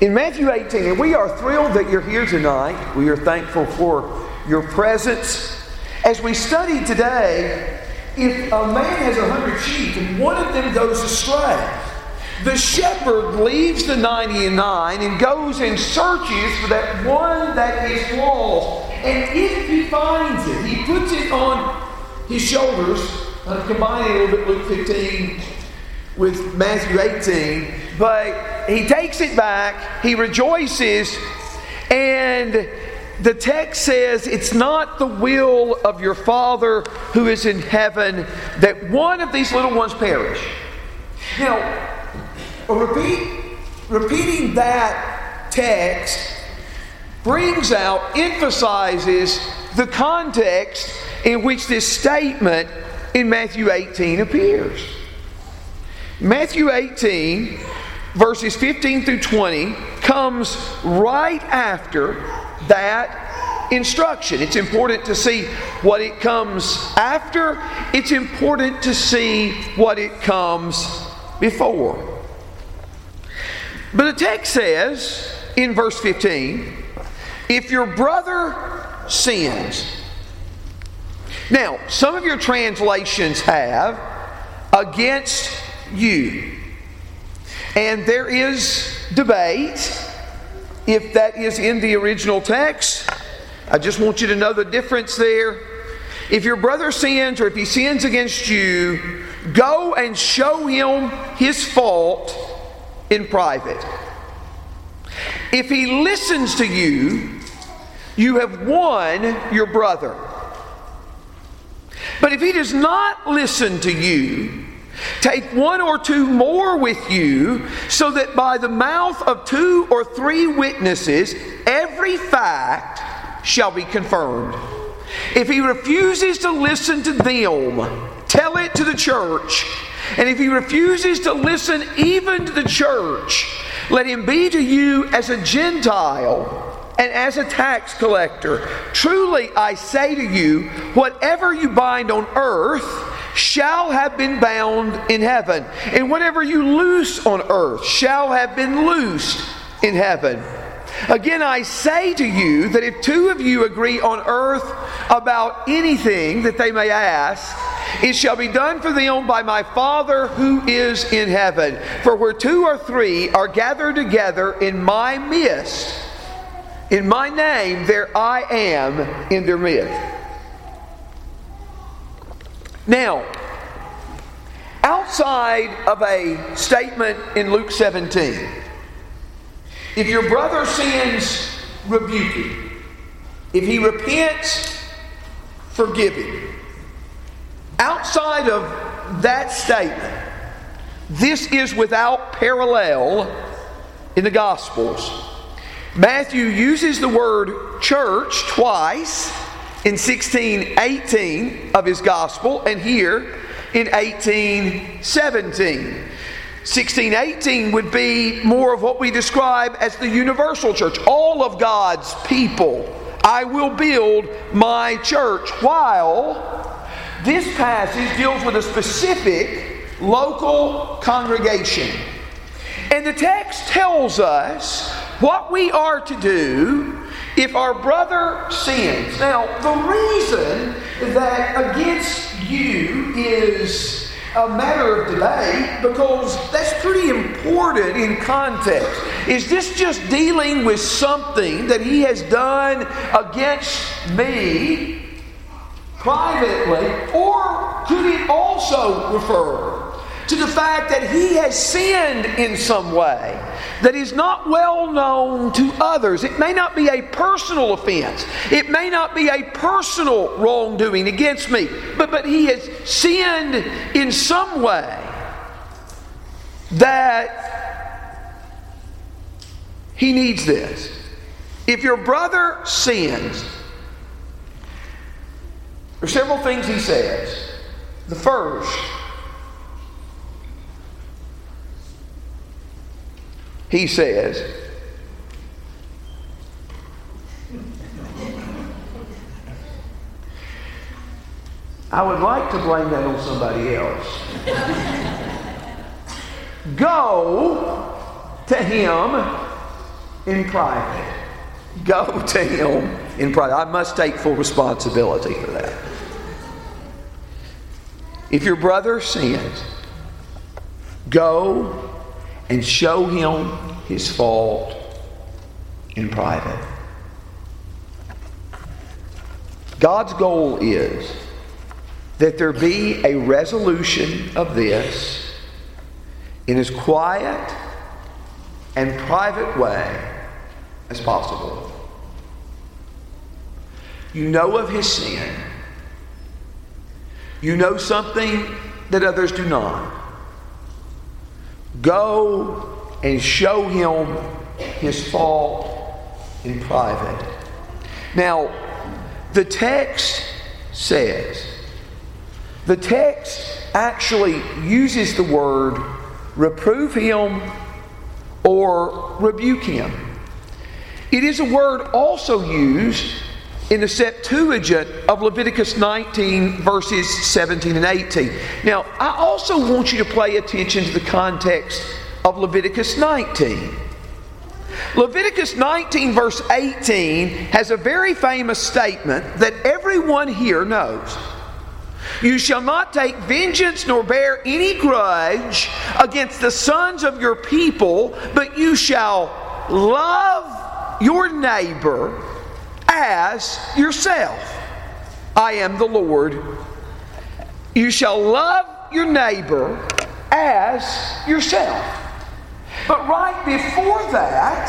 In Matthew 18, and we are thrilled that you're here tonight. We are thankful for your presence. As we study today, if a man has a hundred sheep and one of them goes astray, the shepherd leaves the 99 and goes and searches for that one that is lost. And if he finds it, he puts it on his shoulders. I'm combining a little bit Luke 15 with Matthew 18. But he takes it back, he rejoices, and the text says it's not the will of your Father who is in heaven that one of these little ones perish. Now, repeat, repeating that text brings out, emphasizes the context in which this statement in Matthew 18 appears. Matthew 18, verses 15 through 20, comes right after that instruction. It's important to see what it comes after, it's important to see what it comes before. But the text says in verse 15, if your brother sins, now, some of your translations have against you. And there is debate if that is in the original text. I just want you to know the difference there. If your brother sins or if he sins against you, go and show him his fault in private. If he listens to you, you have won your brother. But if he does not listen to you, take one or two more with you, so that by the mouth of two or three witnesses every fact shall be confirmed. If he refuses to listen to them, tell it to the church. And if he refuses to listen even to the church, let him be to you as a Gentile and as a tax collector. Truly, I say to you, whatever you bind on earth shall have been bound in heaven, and whatever you loose on earth shall have been loosed in heaven. Again, I say to you that if two of you agree on earth about anything that they may ask, it shall be done for them by my Father who is in heaven. For where two or three are gathered together in my midst, in my name, there I am in their midst. Now, outside of a statement in Luke 17, if your brother sins, rebuke him. If he repents, forgive him. Outside of that statement, this is without parallel in the Gospels. Matthew uses the word church twice in 1618 of his gospel and here in 1817. 1618 would be more of what we describe as the universal church, all of God's people. I will build my church. While this passage deals with a specific local congregation. And the text tells us what we are to do if our brother sins. Now, the reason that against you is a matter of debate because that's pretty important in context. Is this just dealing with something that he has done against me privately, or could it also refer to the fact that he has sinned in some way that is not well known to others. It may not be a personal offense, it may not be a personal wrongdoing against me, but, but he has sinned in some way that he needs this. If your brother sins, there are several things he says. The first, he says, I would like to blame that on somebody else. Go to him in private. Go to him in private. I must take full responsibility for that. If your brother sins, go and show him his fault in private. God's goal is that there be a resolution of this in as quiet and private way as possible. You know of his sin. You know something that others do not. Go and show him his fault in private. Now, the text says, the text actually uses the word reprove him or rebuke him. It is a word also used in the Septuagint of Leviticus 19, verses 17 and 18. Now, I also want you to pay attention to the context of Leviticus 19. Leviticus 19, verse 18, has a very famous statement that everyone here knows. You shall not take vengeance nor bear any grudge against the sons of your people, but you shall love your neighbor as yourself. I am the Lord. You shall love your neighbor as yourself. But right before that,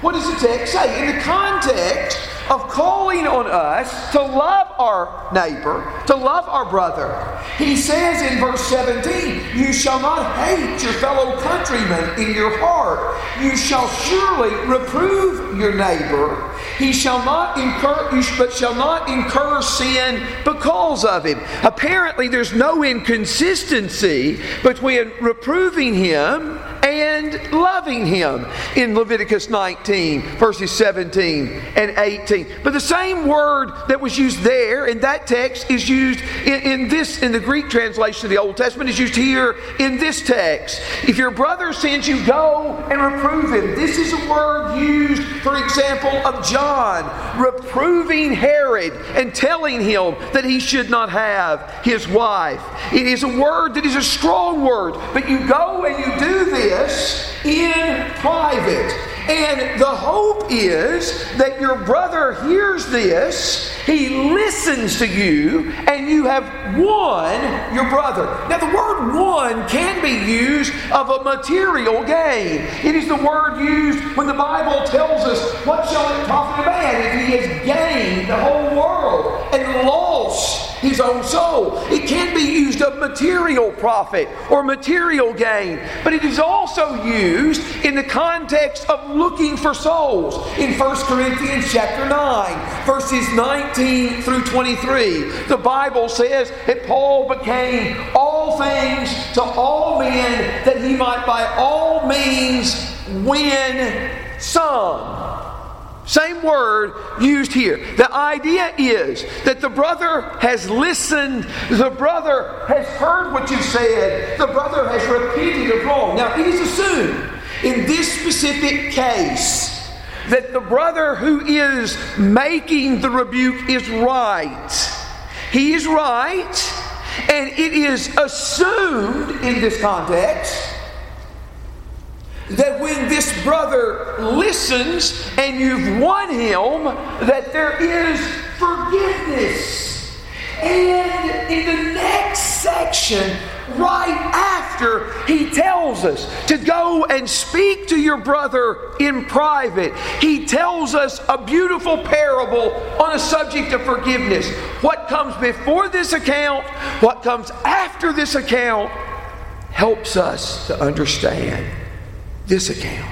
what does the text say? In the context of calling on us to love our neighbor, to love our brother. He says in verse 17, You shall not hate your fellow countrymen in your heart. You shall surely reprove your neighbor. He shall not incur, but shall not incur sin because of him. Apparently, there's no inconsistency between reproving him and loving him in Leviticus 19, verses 17 and 18. But the same word that was used there in that text is used in, in this, in the Greek translation of the Old Testament, is used here in this text. If your brother sins you, go and reprove him. This is a word used, for example, of John reproving Herod and telling him that he should not have his wife. It is a word that is a strong word, but you go and you do this in private. And the hope is that your brother hears this, he listens to you, and you have won your brother. Now, the word won can be used of a material gain. It is the word used when the Bible tells us, What shall it profit a man if he has gained the whole world and lost his own soul. It can of material profit or material gain, but it is also used in the context of looking for souls. In 1 Corinthians chapter 9, verses 19 through 23, the Bible says that Paul became all things to all men that he might by all means win some. Same word used here. The idea is that the brother has listened, the brother has heard what you said, the brother has repeated it wrong. Now, it is assumed in this specific case that the brother who is making the rebuke is right. He is right, and it is assumed in this context that when this brother listens and you've won him, that there is forgiveness. And in the next section, right after, he tells us to go and speak to your brother in private. He tells us a beautiful parable on a subject of forgiveness. What comes before this account, what comes after this account, helps us to understand this account.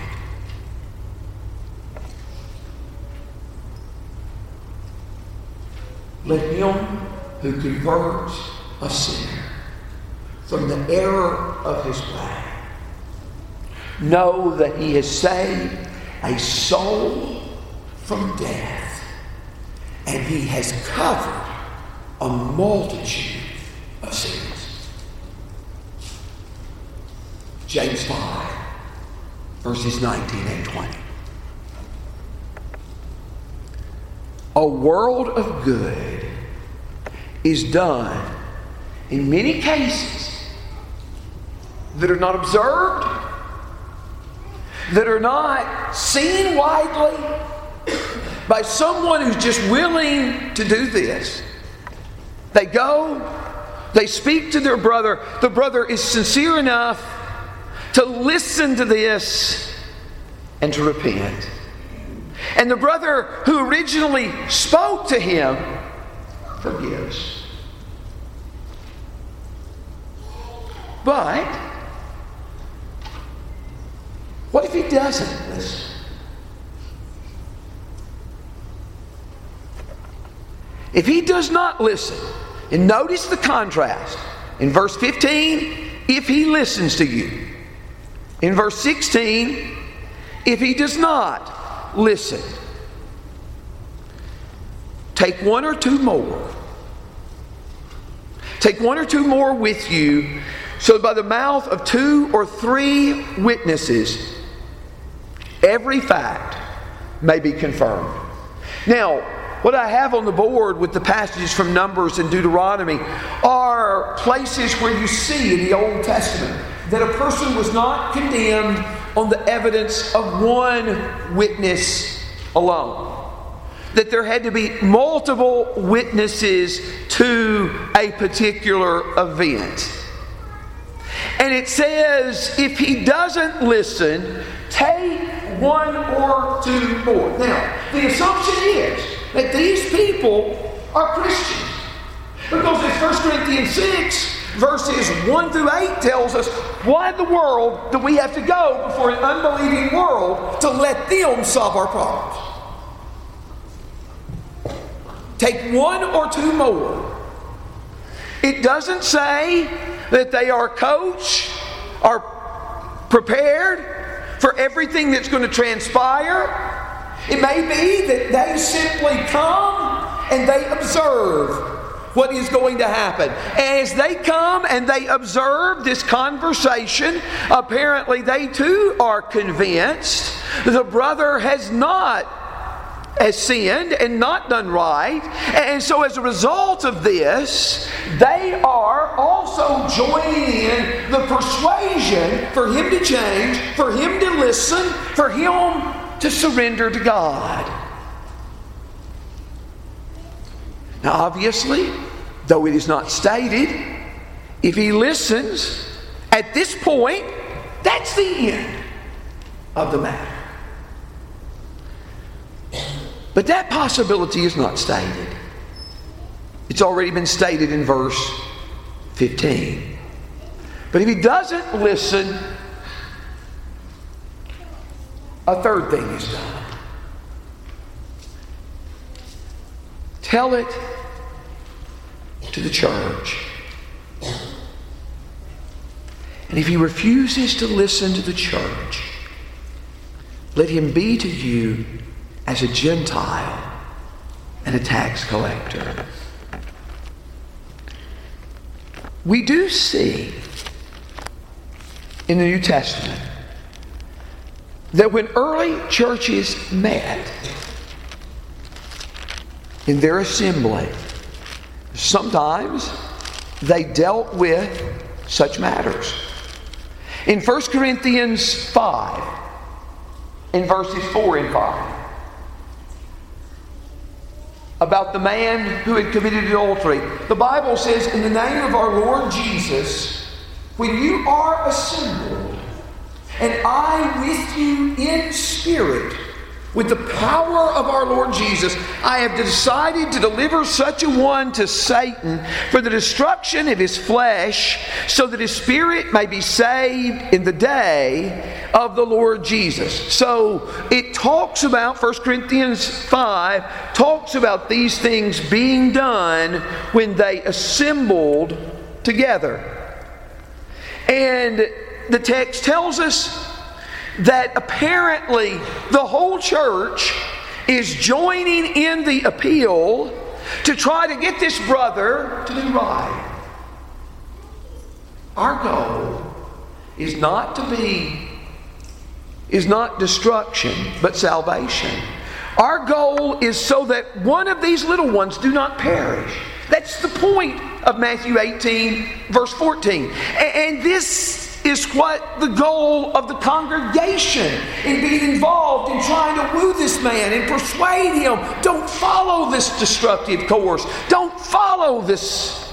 Let him who converts a sinner from the error of his way know that he has saved a soul from death and he has covered a multitude of sins. James 5 verses 19 and 20. a world of good is done in many cases that are not observed, that are not seen widely by someone who's just willing to do this. They go, they speak to their brother. The brother is sincere enough to listen to this and to repent. And the brother who originally spoke to him forgives. But what if he doesn't listen? If he does not listen, and notice the contrast in verse 15, if he listens to you. In verse 16, if he does not listen. Take one or two more. Take one or two more with you, so by the mouth of two or three witnesses, every fact may be confirmed. Now, what I have on the board with the passages from Numbers and Deuteronomy are places where you see in the Old Testament that a person was not condemned on the evidence of one witness alone. That there had to be multiple witnesses to a particular event. And it says, if he doesn't listen, take one or two more. Now, the assumption is that these people are Christians. Because in 1 Corinthians 6, verses 1 through 8 tells us why in the world do we have to go before an unbelieving world to let them solve our problems? Take one or two more. It doesn't say that they are coached are prepared for everything that's going to transpire. It may be that they simply come and they observe what is going to happen. As they come and they observe this conversation, apparently they too are convinced the brother has not has sinned and not done right. And so, as a result of this, they are also joining in the persuasion for him to change, for him to listen, for him to surrender to God. Now, obviously, though it is not stated, if he listens at this point, that's the end of the matter. But that possibility is not stated. It's already been stated in verse 15. But if he doesn't listen, a third thing is done. Tell it to the church. And if he refuses to listen to the church, let him be to you as a Gentile and a tax collector. We do see in the New Testament that when early churches met in their assembly, sometimes they dealt with such matters. In 1 Corinthians 5, in verses 4 and 5, about the man who had committed adultery, the Bible says, In the name of our Lord Jesus, when you are assembled, and I with you in spirit, with the power of our Lord Jesus, I have decided to deliver such a one to Satan for the destruction of his flesh, so that his spirit may be saved in the day of the Lord Jesus. So it talks about, 1 Corinthians 5 talks about these things being done when they assembled together. And the text tells us that apparently the whole church is joining in the appeal to try to get this brother to do right. Our goal is not to be is not destruction but salvation. Our goal is so that one of these little ones do not perish. That's the point of Matthew 18, verse 14. And this is what the goal of the congregation in being involved in trying to woo this man and persuade him. Don't follow this destructive course. Don't follow this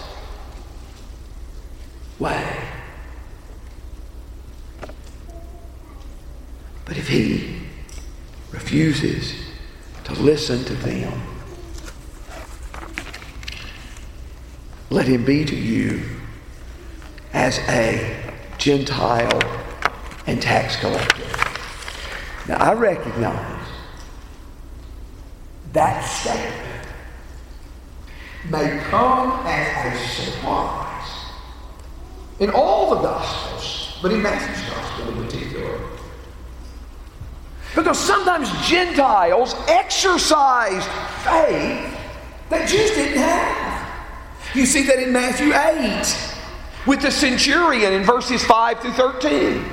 way. But if he refuses to listen to them, let him be to you as a Gentile and tax collector. Now, I recognize that statement may come as a surprise in all the Gospels, but in Matthew's Gospel in particular. Because sometimes Gentiles exercised faith that Jews didn't have. You see that in Matthew 8 with the centurion in verses 5 through 13.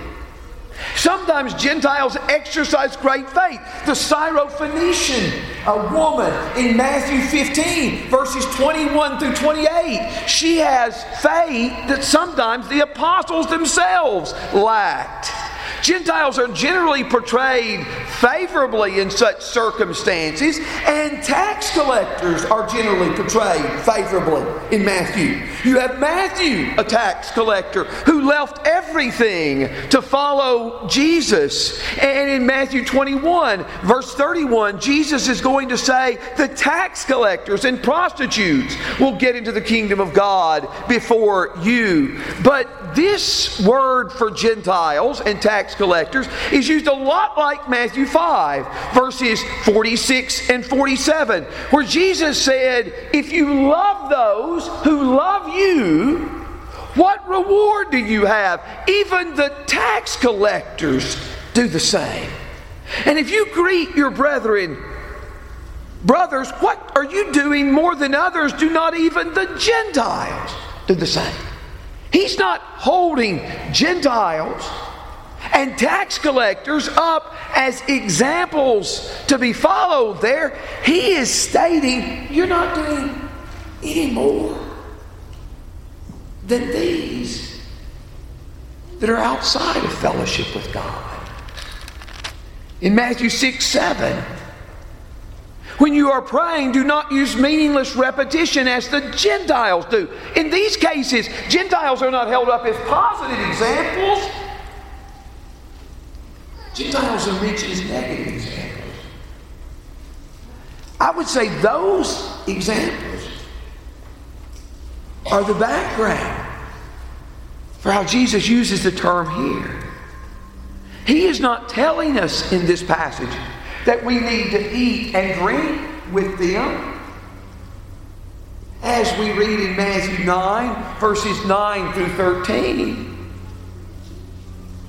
Sometimes Gentiles exercise great faith. The Syrophoenician, a woman in Matthew 15, verses 21 through 28, she has faith that sometimes the apostles themselves lacked. Gentiles are generally portrayed favorably in such circumstances, and tax collectors are generally portrayed favorably in Matthew. You have Matthew, a tax collector, who left everything to follow Jesus. And in Matthew 21, verse 31, Jesus is going to say, The tax collectors and prostitutes will get into the kingdom of God before you. But this word for Gentiles and tax collectors is used a lot like Matthew 5, verses 46 and 47, where Jesus said, If you love those who love you, what reward do you have? Even the tax collectors do the same. And if you greet your brethren, brothers, what are you doing more than others? Do not even the Gentiles do the same. He's not holding Gentiles and tax collectors up as examples to be followed there. He is stating, You're not doing any more than these that are outside of fellowship with God. In Matthew 6 7, when you are praying, do not use meaningless repetition as the Gentiles do. In these cases, Gentiles are not held up as positive examples. Gentiles are mentioned as negative examples. I would say those examples are the background for how Jesus uses the term here. He is not telling us in this passage that we need to eat and drink with them. As we read in Matthew 9, verses 9 through 13.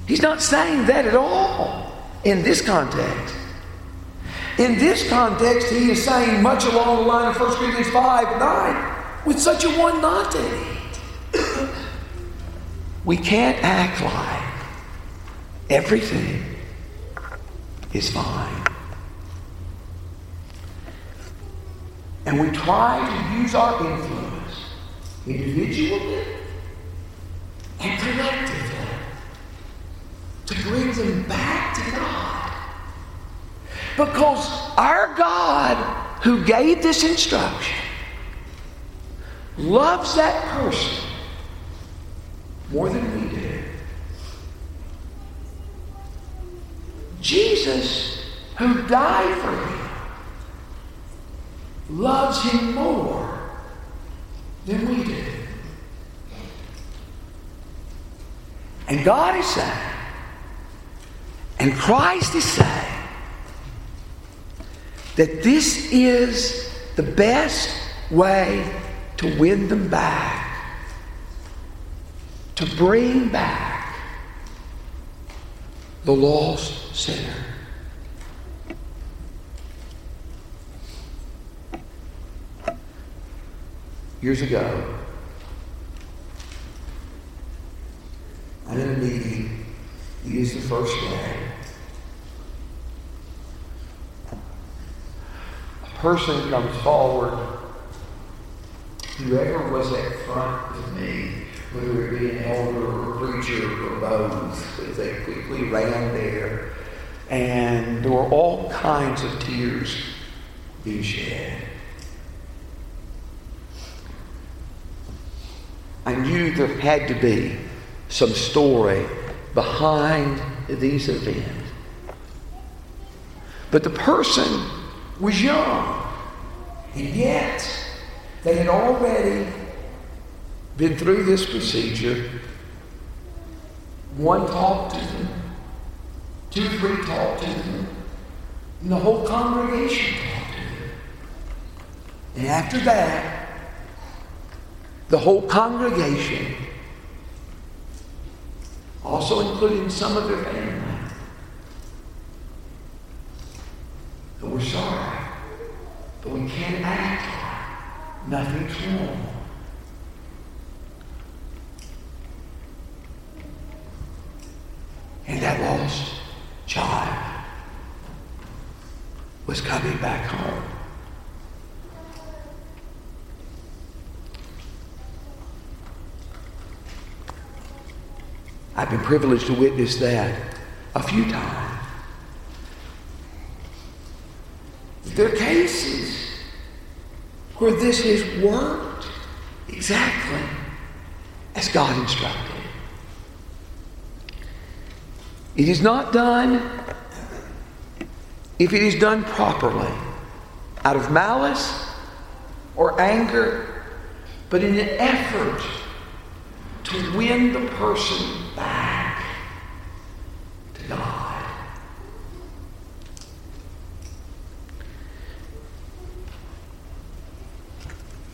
He's not saying that at all in this context. In this context, he is saying much along the line of 1 Corinthians 5 9, with such a one not to eat. we can't act like everything is fine. And we try to use our influence individually and collectively to bring them back to God. Because our God, who gave this instruction, loves that person more than we do. Jesus, who died for him, loves him more than we do. And God is saying, and Christ is saying, that this is the best way to win them back, to bring back the lost sinner. Years ago. I'm in a meeting. It is the first day. A person comes forward, whoever was at front with me, whether it be an elder or a preacher or both, they quickly ran there. And there were all kinds of tears being shed. I knew there had to be some story behind these events. But the person was young, and yet they had already been through this procedure. One talked to them, two, three talked to them, and the whole congregation talked to them. And after that, the whole congregation, also including some of their family, that we're sorry, but we can't act nothing's wrong. And that lost child was coming back I've been privileged to witness that a few times. There are cases where this has worked exactly as God instructed. It is not done if it is done properly, out of malice or anger, but in an effort to win the person back to God.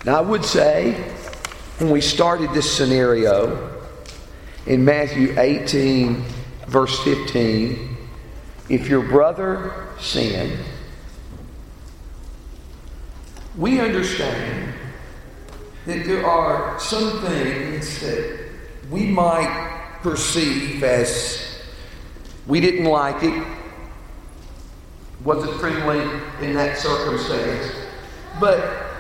Now, I would say, when we started this scenario in Matthew 18, verse 15, if your brother sinned, we understand that there are some things that we might perceive as we didn't like it, wasn't friendly in that circumstance. But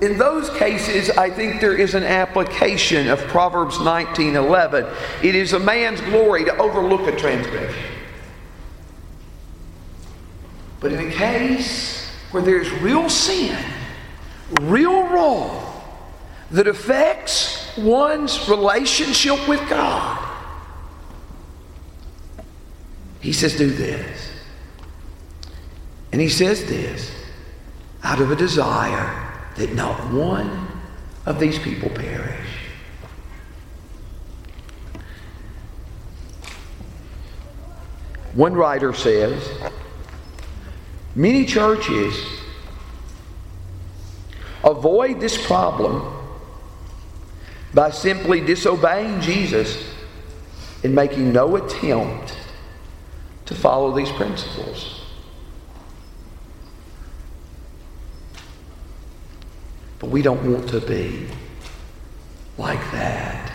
in those cases, I think there is an application of Proverbs 19:11. It is a man's glory to overlook a transgression. But in a case where there's real sin, real wrong that affects one's relationship with God, he says, Do this. And he says this out of a desire that not one of these people perish. One writer says many churches avoid this problem by simply disobeying Jesus and making no attempt to follow these principles. But we don't want to be like that.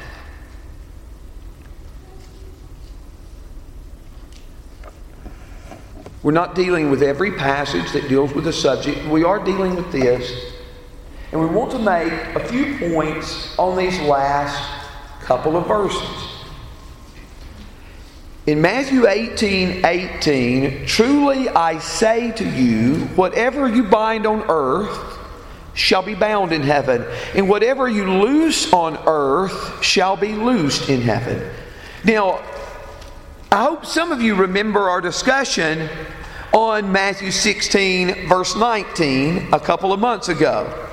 We're not dealing with every passage that deals with the subject. We are dealing with this. And we want to make a few points on these last couple of verses. In Matthew 18 18, truly I say to you, whatever you bind on earth shall be bound in heaven, and whatever you loose on earth shall be loosed in heaven. Now, I hope some of you remember our discussion on Matthew 16, verse 19, a couple of months ago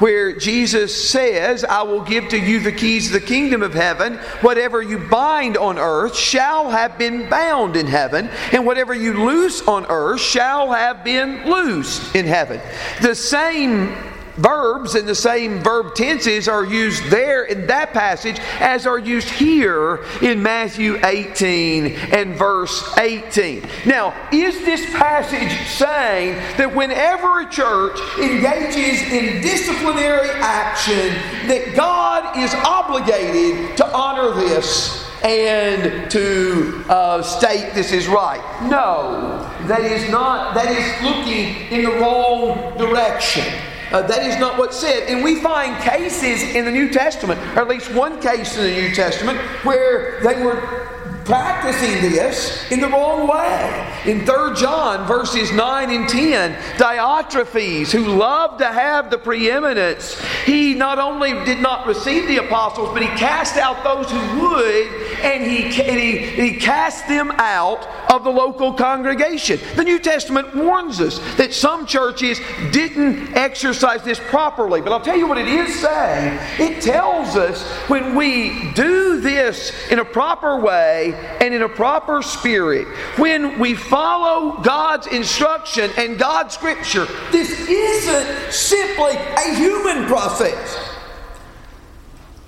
where Jesus says, I will give to you the keys of the kingdom of heaven. Whatever you bind on earth shall have been bound in heaven, and whatever you loose on earth shall have been loosed in heaven. The same verbs and the same verb tenses are used there in that passage as are used here in Matthew 18 and verse 18. Now, is this passage saying that whenever a church engages in disciplinary action, that God is obligated to honor this and to uh, state this is right. No, that is not, that is looking in the wrong direction. Uh, that is not what's said. And we find cases in the New Testament, or at least one case in the New Testament, where they were practicing this in the wrong way. In 3 John verses 9 and 10, Diotrephes, who loved to have the preeminence, he not only did not receive the apostles, but he cast out those who would, and he, and he, he cast them out of the local congregation. The New Testament warns us that some churches didn't exercise this properly. But I'll tell you what it is saying. It tells us when we do this in a proper way, and in a proper spirit, when we follow God's instruction and God's scripture, this isn't simply a human process.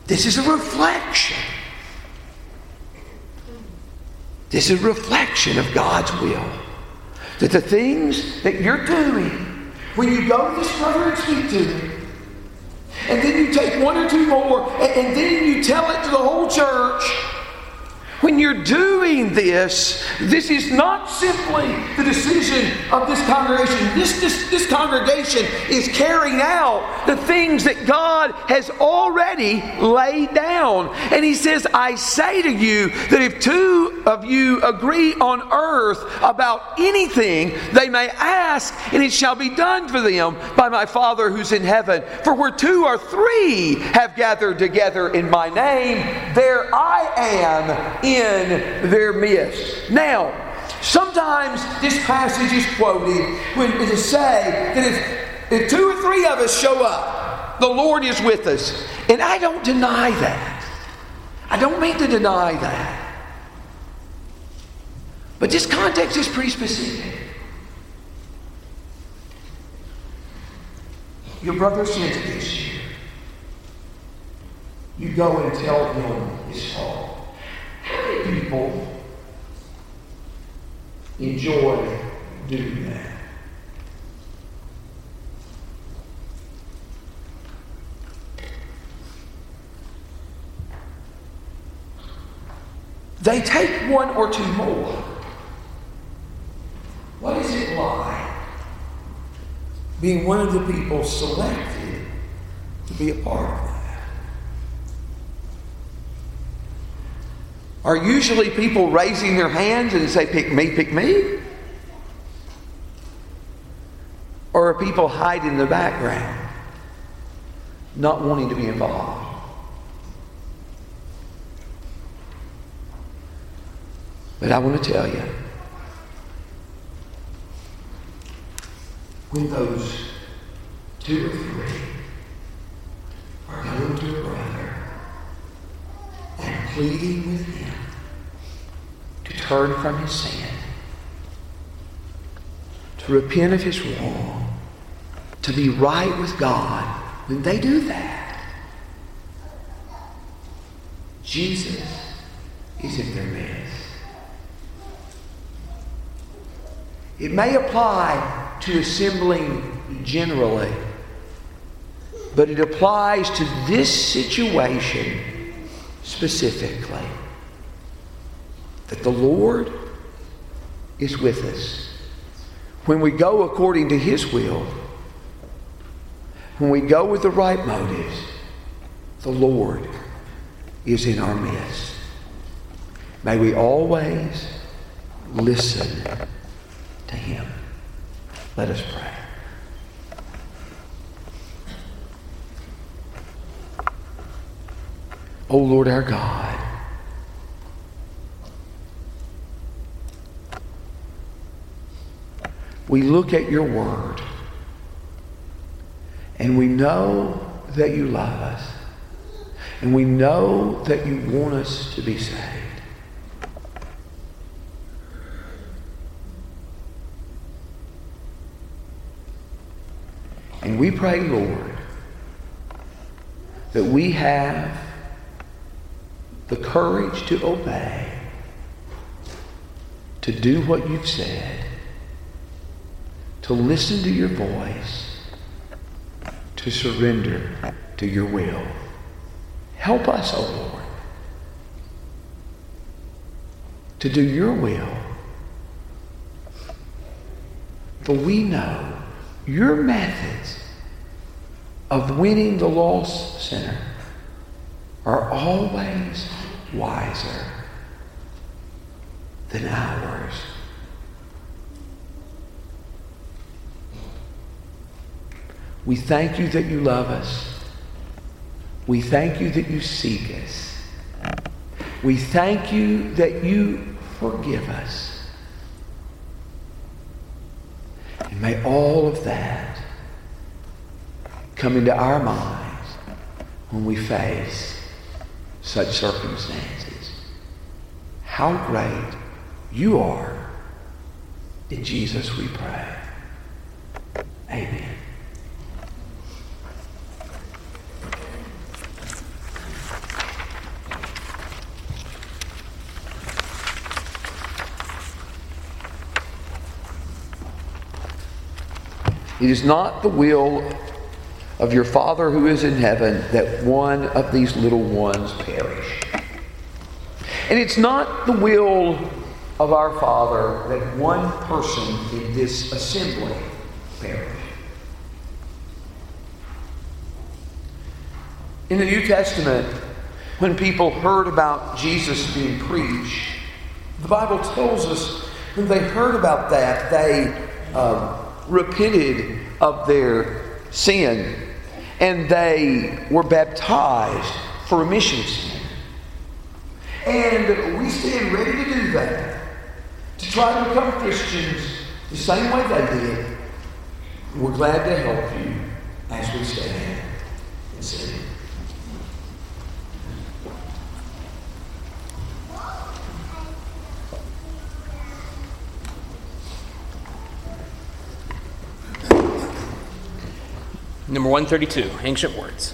This is a reflection. This is a reflection of God's will. That the things that you're doing, when you go to this brother and speak to him, and then you take one or two more, and, and then you tell it to the whole church, when you're doing this, this is not simply the decision of this congregation. This, this, this congregation is carrying out the things that God has already laid down. And He says, I say to you that if two of you agree on earth about anything, they may ask, and it shall be done for them by my Father who's in heaven. For where two or three have gathered together in my name, there I am in their midst. Now, sometimes this passage is quoted when to say that if, if two or three of us show up, the Lord is with us. And I don't deny that. I don't mean to deny that. But this context is pretty specific. Your brother sins against you. You go and tell him his fault people enjoy doing that. They take one or two more. What is it like being one of the people selected to be a part of that? Are usually people raising their hands and say, Pick me, pick me? Or are people hiding in the background, not wanting to be involved? But I want to tell you, when those two or three are going to a brother and pleading with him, to turn from his sin, to repent of his wrong, to be right with God, when they do that, Jesus is in their midst. It may apply to assembling generally, but it applies to this situation specifically that the Lord is with us. When we go according to His will, when we go with the right motives, the Lord is in our midst. May we always listen to Him. Let us pray. O oh Lord our God, we look at your word and we know that you love us and we know that you want us to be saved. And we pray, Lord, that we have the courage to obey, to do what you've said, to listen to your voice, to surrender to your will. Help us, O oh Lord. to do your will. For we know your methods of winning the lost sinner are always wiser than ours. We thank you that you love us. We thank you that you seek us. We thank you that you forgive us. And may all of that come into our minds when we face such circumstances. How great you are. In Jesus we pray. Amen. It is not the will of your Father who is in heaven that one of these little ones perish. And it's not the will of our Father that one person in this assembly perish. In the New Testament, when people heard about Jesus being preached, the Bible tells us when they heard about that, they um, repented of their sin and they were baptized for remission of sin. And we stand ready to do that, to try to become Christians the same way they did. We're glad to help you as we stand and sing. Number 132, Ancient Words.